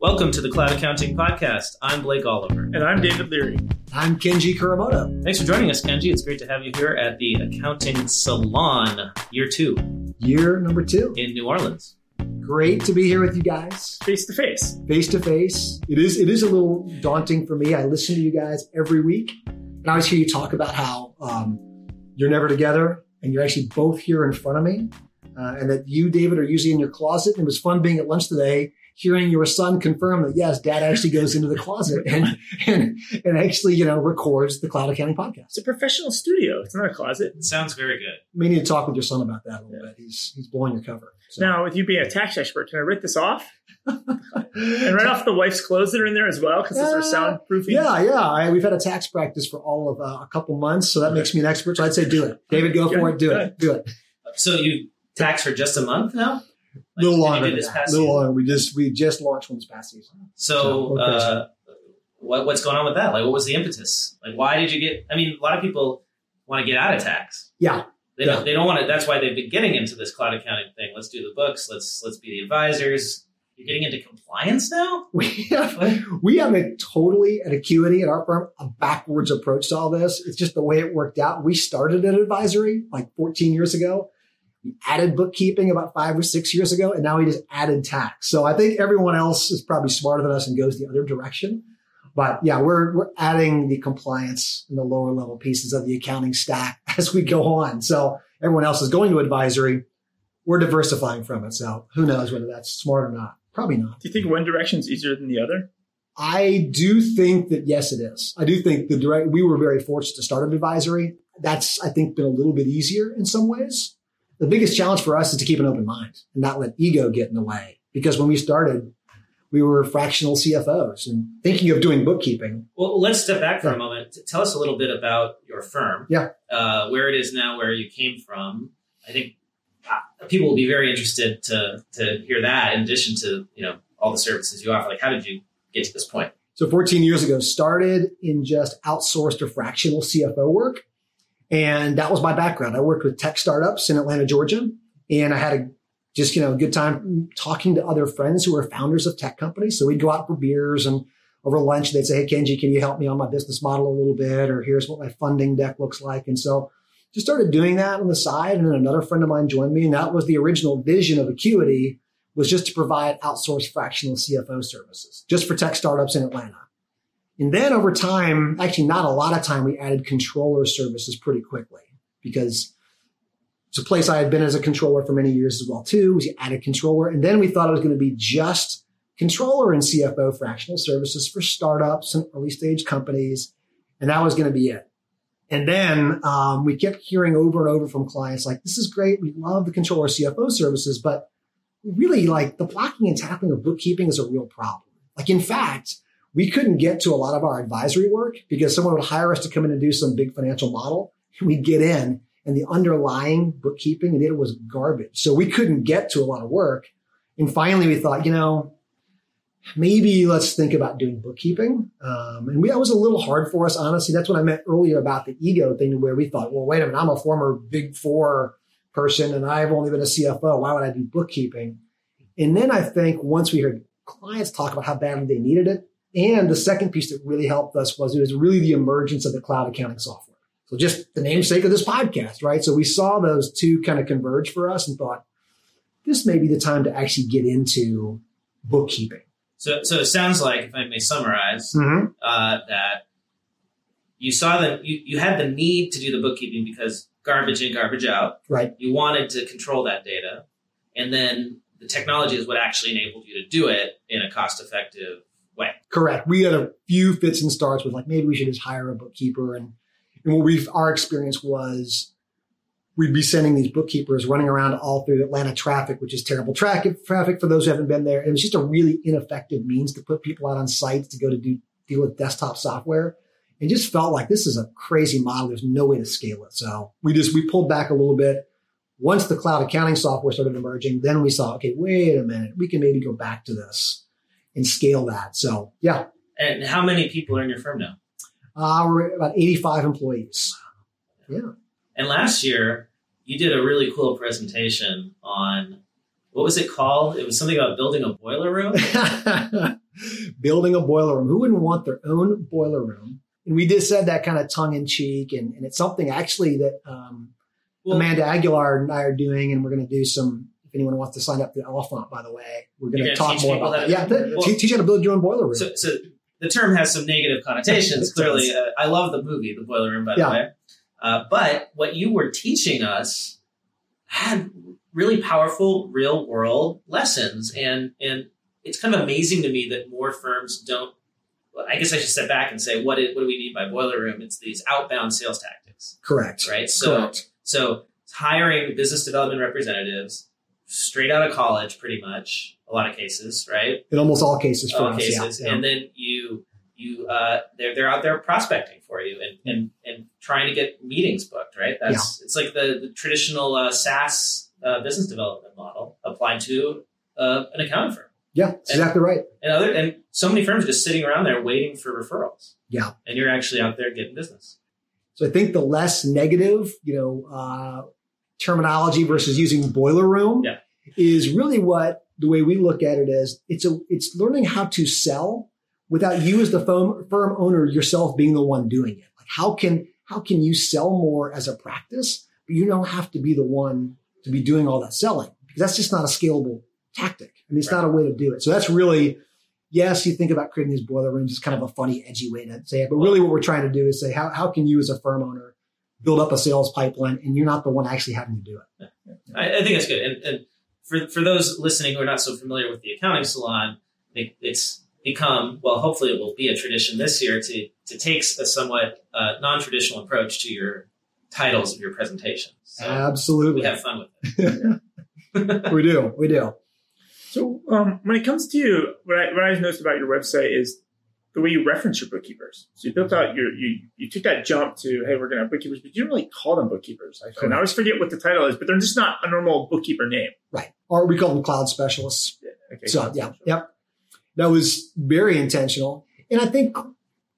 Welcome to the Cloud Accounting Podcast. I'm Blake Oliver. And I'm David Leary. I'm Kenji Kuramoto. Thanks for joining us, Kenji. It's great to have you here at the Accounting Salon, year two. Year number two. In New Orleans. Great to be here with you guys. Face to face. Face to face. It is it is a little daunting for me. I listen to you guys every week. And I always hear you talk about how um, you're never together and you're actually both here in front of me. Uh, and that you, David, are usually in your closet. And it was fun being at lunch today hearing your son confirm that yes, dad actually goes into the closet and and and actually, you know, records the Cloud Accounting podcast. It's a professional studio. It's not a closet. It sounds very good. We need to talk with your son about that a little yeah. bit. He's he's blowing your cover. So. Now, with you being a tax expert, can I rip this off? and right off the wife's clothes that are in there as well, because those are soundproofing. Yeah, yeah. I, we've had a tax practice for all of uh, a couple months, so that makes me an expert. So I'd say do it, David. Go for it. Do it. Do it. So you tax for just a month now? A little longer. This past little longer. We just we just launched one this past season. So, so uh, what what's going on with that? Like, what was the impetus? Like, why did you get? I mean, a lot of people want to get out of tax. Yeah. They don't. They don't want to. That's why they've been getting into this cloud accounting thing. Let's do the books. Let's let's be the advisors. You're getting into compliance now. We have we have a totally at Acuity at our firm a backwards approach to all this. It's just the way it worked out. We started an advisory like 14 years ago we added bookkeeping about five or six years ago, and now he just added tax. So I think everyone else is probably smarter than us and goes the other direction. But yeah, we're we're adding the compliance and the lower level pieces of the accounting stack as we go on. So everyone else is going to advisory. We're diversifying from it. So who knows whether that's smart or not? Probably not. Do you think one direction is easier than the other? I do think that yes, it is. I do think the direct. We were very fortunate to start an advisory. That's I think been a little bit easier in some ways the biggest challenge for us is to keep an open mind and not let ego get in the way. Because when we started, we were fractional CFOs and thinking of doing bookkeeping. Well, let's step back for yeah. a moment. Tell us a little bit about your firm. Yeah. Uh, where it is now, where you came from. I think uh, people will be very interested to to hear that. In addition to you know all the services you offer, like how did you get to this point? So 14 years ago, started in just outsourced or fractional CFO work. And that was my background. I worked with tech startups in Atlanta, Georgia, and I had a just, you know, a good time talking to other friends who were founders of tech companies. So we'd go out for beers and over lunch, they'd say, Hey, Kenji, can you help me on my business model a little bit? Or here's what my funding deck looks like. And so just started doing that on the side. And then another friend of mine joined me. And that was the original vision of Acuity was just to provide outsourced fractional CFO services just for tech startups in Atlanta. And then over time, actually not a lot of time, we added controller services pretty quickly because it's a place I had been as a controller for many years as well too. We added controller, and then we thought it was going to be just controller and CFO fractional services for startups and early stage companies, and that was going to be it. And then um, we kept hearing over and over from clients like, "This is great. We love the controller CFO services, but really, like the blocking and tackling of bookkeeping is a real problem. Like, in fact." We couldn't get to a lot of our advisory work because someone would hire us to come in and do some big financial model. And we'd get in and the underlying bookkeeping and data was garbage. So we couldn't get to a lot of work. And finally we thought, you know, maybe let's think about doing bookkeeping. Um, and we, that was a little hard for us, honestly. That's what I meant earlier about the ego thing where we thought, well, wait a minute, I'm a former big four person and I've only been a CFO. Why would I do bookkeeping? And then I think once we heard clients talk about how badly they needed it, and the second piece that really helped us was it was really the emergence of the cloud accounting software. So just the namesake of this podcast, right? So we saw those two kind of converge for us and thought this may be the time to actually get into bookkeeping. So, so it sounds like, if I may summarize, mm-hmm. uh, that you saw that you, you had the need to do the bookkeeping because garbage in, garbage out. Right. You wanted to control that data. And then the technology is what actually enabled you to do it in a cost effective way. Correct. We had a few fits and starts with like maybe we should just hire a bookkeeper, and and what we our experience was we'd be sending these bookkeepers running around all through Atlanta traffic, which is terrible traffic traffic for those who haven't been there. It was just a really ineffective means to put people out on sites to go to do deal with desktop software. It just felt like this is a crazy model. There's no way to scale it. So we just we pulled back a little bit. Once the cloud accounting software started emerging, then we saw, okay, wait a minute, we can maybe go back to this and scale that. So yeah. And how many people are in your firm now? Uh, we're about 85 employees. Yeah. And last year, you did a really cool presentation on what was it called? It was something about building a boiler room. building a boiler room. Who wouldn't want their own boiler room? And we just said that kind of tongue in cheek, and, and it's something actually that um, Well- Amanda Aguilar and I are doing, and we're going to do some. If anyone wants to sign up to Elephant, by the way, we're going to talk more about that. Yeah, Well- teach, how to build your own boiler room. So, so the term has some negative connotations. Clearly, uh, I love the movie, The Boiler Room, by Yeah. the way. Uh, but what you were teaching us had really powerful, real world lessons, and and it's kind of amazing to me that more firms don't. well, I guess I should step back and say, what, is, what do we mean by boiler room? It's these outbound sales tactics, Correct. right? So, Correct. so hiring business development representatives straight out of college, pretty much, a lot of cases, right? In almost all cases for all us, cases, yeah. and then you you uh, they're they're out there prospecting for you and and, and trying to get meetings booked, right? That's it's like the, the traditional uh, SaaS uh, business development model applied to uh, an accounting firm. yeah, that's exactly right. And other and so many firms are just sitting around there waiting for referrals. Yeah. and you're actually out there getting business. So I think the less negative, you know, uh, terminology versus using boiler room Yeah. is really what the way we look at it is. It's a it's learning how to sell without you as the firm, firm owner yourself being the one doing it. Like how can how can you sell more as a practice, but you don't have to be the one to be doing all that selling because that's just not a scalable tactic. I mean, it's Right. not a way to do it. So that's really yes, you think about creating these boiler rooms. It's kind of a funny, edgy way to say it. But really what we're trying to do is say, how, how can you as a firm owner build up a sales pipeline and you're not the one actually having to do it? I, I think that's good. And, and for for those listening who are not so familiar with the accounting salon, it, it's become well. Hopefully, it will be a tradition this year to to take a somewhat uh, non traditional approach to your titles of your presentations. So we Absolutely. have fun with it. we do. We do. So um, when it comes to you, what I, what I noticed about your website is the way you reference your bookkeepers. So you built out your you you took that jump to hey we're gonna have bookkeepers, but you don't really call them bookkeepers. I, and I always forget what the title is, but they're just not a normal bookkeeper name. Right. Or we call them cloud specialists. Okay, So yeah, yep. That was very intentional. And I think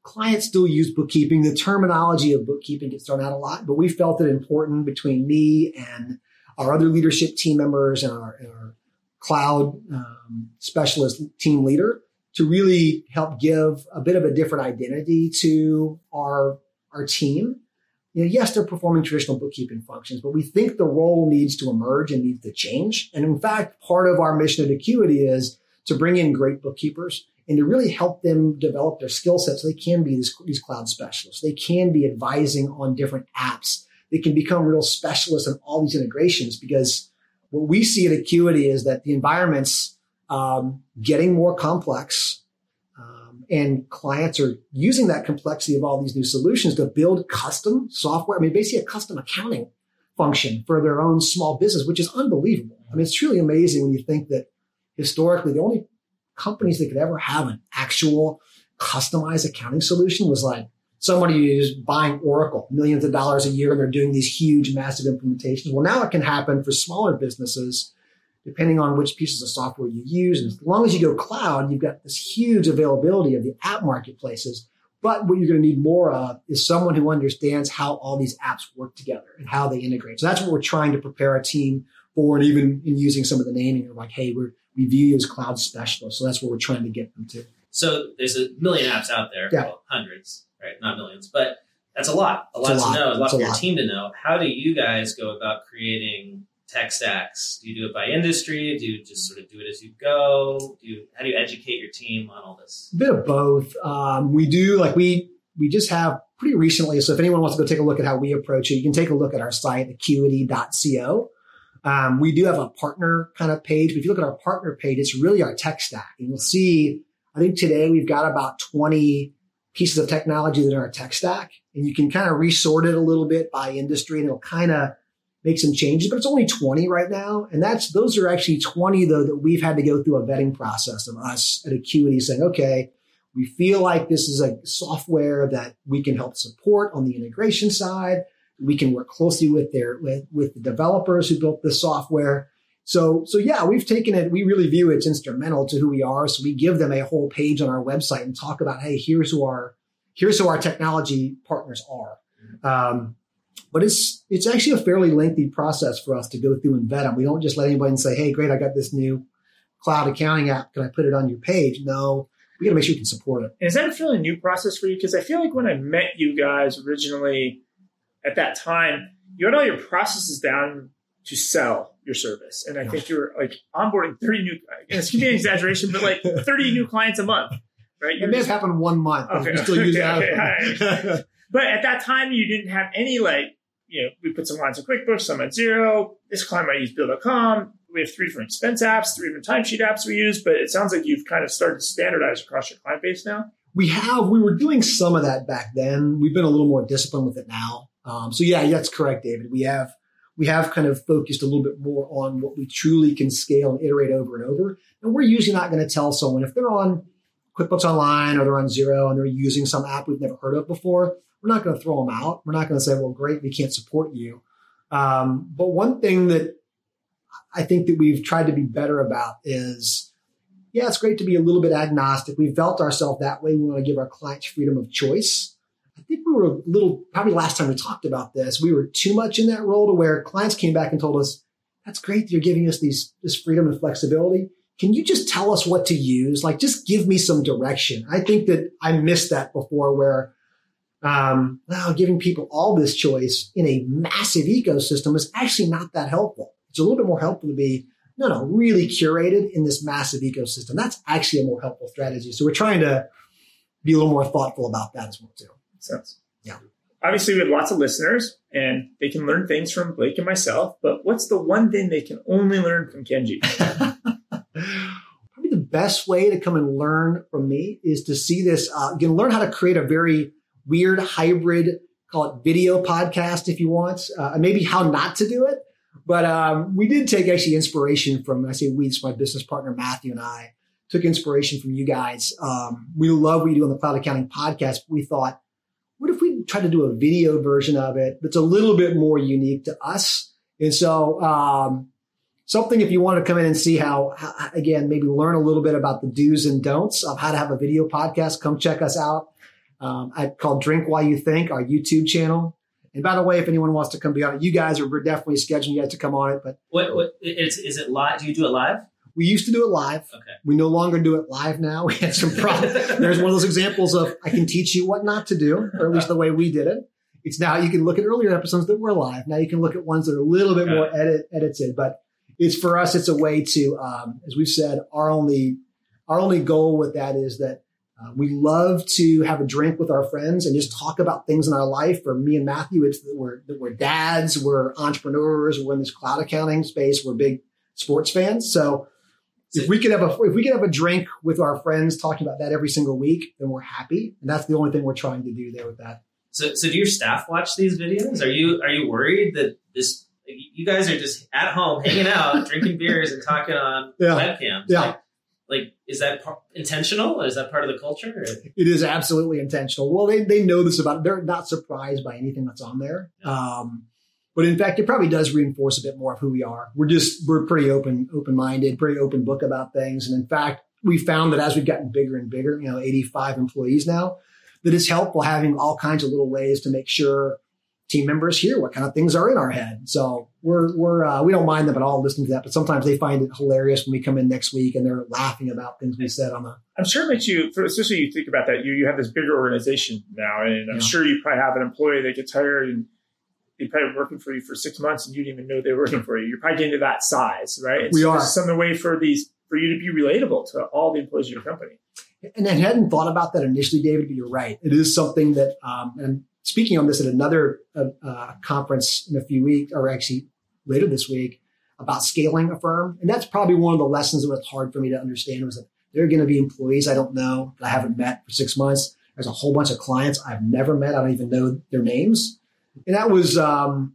clients still use bookkeeping. The terminology of bookkeeping gets thrown out a lot, but we felt it important between me and our other leadership team members and our, and our cloud um, specialist team leader to really help give a bit of a different identity to our our team. You know, yes, they're performing traditional bookkeeping functions, but we think the role needs to emerge and needs to change. And in fact, part of our mission at Acuity is to bring in great bookkeepers and to really help them develop their skill sets so they can be these, these cloud specialists. They can be advising on different apps. They can become real specialists in all these integrations because what we see at Acuity is that the environment's um, getting more complex. Um, and clients are using that complexity of all these new solutions to build custom software. I mean, basically a custom accounting function for their own small business, which is unbelievable. I mean, it's truly amazing when you think that historically the only companies that could ever have an actual customized accounting solution was like somebody who's buying Oracle millions of dollars a year and they're doing these huge, massive implementations. Well, now it can happen for smaller businesses, depending on which pieces of software you use. And as long as you go cloud, you've got this huge availability of the app marketplaces. But what you're going to need more of is someone who understands how all these apps work together and how they integrate. So that's what we're trying to prepare our team for. And even in using some of the naming, we're like, hey, we're, we view you as cloud specialists. So that's what we're trying to get them to. So there's a million apps out there, Yeah. well, hundreds, right? Not millions, but that's a lot. A lot a to lot. know. A lot It's a for your lot. team to know. How do you guys go about creating tech stacks? Do you do it by industry? Do you just sort of do it as you go? Do you how do you educate your team on all this? A bit of both. Um, we do like we we just have pretty recently. So if anyone wants to go take a look at how we approach it, you can take a look at our site, acuity.co. Um, we do have a partner kind of page, but if you look at our partner page, it's really our tech stack. And you'll see, I think today we've got about 20 pieces of technology that are our tech stack. And you can kind of resort it a little bit by industry and it'll kind of make some changes, but it's only 20 right now. And that's, those are actually 20 though that we've had to go through a vetting process of us at Acuity saying, okay, we feel like this is a software that we can help support on the integration side. We can work closely with their with, with the developers who built the software. So so yeah, we've taken it. We really view it's instrumental to who we are. So we give them a whole page on our website and talk about, hey, here's who our here's who our technology partners are. Um, but it's it's actually a fairly lengthy process for us to go through and vet them. We don't just let anybody say, "Hey, great, I got this new cloud accounting app. Can I put it on your page?" No, we got to make sure you can support it. And is that a fairly new process for you? Because I feel like when I met you guys originally at that time, you had all your processes down to sell your service. And I think you were like onboarding 30 new, and this could be an exaggeration, but like 30 new clients a month, right? It may have happened one month. Okay, We still use okay, okay, But at that time, you didn't have any like, you know, we put some lines of QuickBooks, some at Xero. This client might use Bill.com. We have three different expense apps, three different timesheet apps we use, but it sounds like you've kind of started to standardize across your client base now. We have, we were doing some of that back then. We've been a little more disciplined with it now. Um, so yeah, that's correct, David. We have, we have kind of focused a little bit more on what we truly can scale and iterate over and over. And we're usually not going to tell someone if they're on QuickBooks Online or they're on Xero and they're using some app we've never heard of before, we're not going to throw them out. We're not going to say, well, great, we can't support you. Um, but one thing that I think that we've tried to be better about is, yeah, it's great to be a little bit agnostic. We felt ourselves that way. We want to give our clients freedom of choice. I think we were a little, probably last time we talked about this, we were too much in that role to where clients came back and told us, that's great that you're giving us these, this freedom and flexibility. Can you just tell us what to use? Like, just give me some direction. I think that I missed that before where, um, well, giving people all this choice in a massive ecosystem is actually not that helpful. It's a little bit more helpful to be, no, no, really curated in this massive ecosystem. That's actually a more helpful strategy. So we're trying to be a little more thoughtful about that as well, too. Sense. Yeah. Obviously, we have lots of listeners and they can learn things from Blake and myself, but what's the one thing they can only learn from Kenji? Probably the best way to come and learn from me is to see this. Uh, you can learn how to create a very weird hybrid, call it video podcast if you want, uh, maybe how not to do it. But um, we did take actually inspiration from, I say we, it's my business partner, Matthew and I took inspiration from you guys. Um, we love what you do on the Cloud Accounting podcast. We thought, what if we try to do a video version of it that's a little bit more unique to us? And so, um, something if you want to come in and see how, how, again, maybe learn a little bit about the do's and don'ts of how to have a video podcast, come check us out. Um, I called Drink While You Think, our YouTube channel. And by the way, if anyone wants to come be on it, you guys are we're definitely scheduling you guys to come on it. But What, what it's, is it live? Do you do it live? we used to do it live. Okay. We no longer do it live now. We had some problems. There's one of those examples of I can teach you what not to do, or at least the way we did it. It's now you can look at earlier episodes that were live. Now you can look at ones that are a little bit Got more edit, edited, but it's for us. It's a way to, um, as we've said, our only our only goal with that is that uh, we love to have a drink with our friends and just talk about things in our life. For me and Matthew, it's that we're that we're dads, we're entrepreneurs, we're in this cloud accounting space, we're big sports fans. So if we could have a if we could have a drink with our friends talking about that every single week, then we're happy. And that's the only thing we're trying to do there with that. So, so do your staff watch these videos? Are you are you worried that this you guys are just at home hanging out, drinking beers, and talking on Yeah. webcams? Yeah. Like, is that par- intentional? Or is that part of the culture? Or- It is absolutely intentional. Well, they they know this about it. They're not surprised by anything that's on there. Um, but in fact, it probably does reinforce a bit more of who we are. We're just we're pretty open open minded, pretty open book about things. And in fact, we found that as we've gotten bigger and bigger, you know, 85 employees now, that it's helpful having all kinds of little ways to make sure team members hear what kind of things are in our head. So we're we're uh, we don't mind them at all listening to that, but sometimes they find it hilarious when we come in next week and they're laughing about things we said on the I'm sure it makes you, especially you think about that, you, you have this bigger organization now, and I'm Yeah. sure you probably have an employee that gets hired and they probably working for you for six months and you didn't even know they were working for you. You're probably getting to that size, right? And We so are. Some way for these, for you to be relatable to all the employees of your company. And I hadn't thought about that initially, David, but you're right. It is something that, um, and speaking on this at another uh, uh, conference in a few weeks, or actually later this week, about scaling a firm. And that's probably one of the lessons that was hard for me to understand was that there are going to be employees I don't know that I haven't met for six months. There's a whole bunch of clients I've never met. I don't even know their names. And that was, um,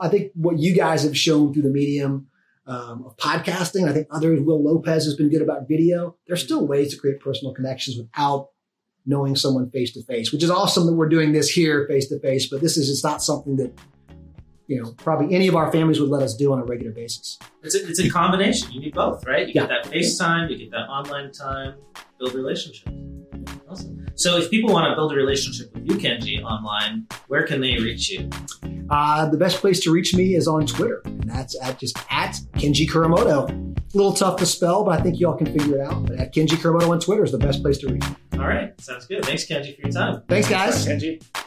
I think what you guys have shown through the medium um, of podcasting. I think others, Will Lopez has been good about video. There's still ways to create personal connections without knowing someone face to face, which is awesome that we're doing this here face to face, but this is it's not something that you know probably any of our families would let us do on a regular basis. It's a, it's a combination. You need both, right? You yeah. get that face time, you get that online time, build relationships. Awesome. So if people want to build a relationship with you, Kenji, online, where can they reach you? Uh, the best place to reach me is on Twitter, and that's at just at Kenji Kuramoto. A little tough to spell, but I think y'all can figure it out. But at Kenji Kuramoto on Twitter is the best place to reach me. All right. Sounds good. Thanks, Kenji, for your time. Thanks, guys. Thanks, Kenji.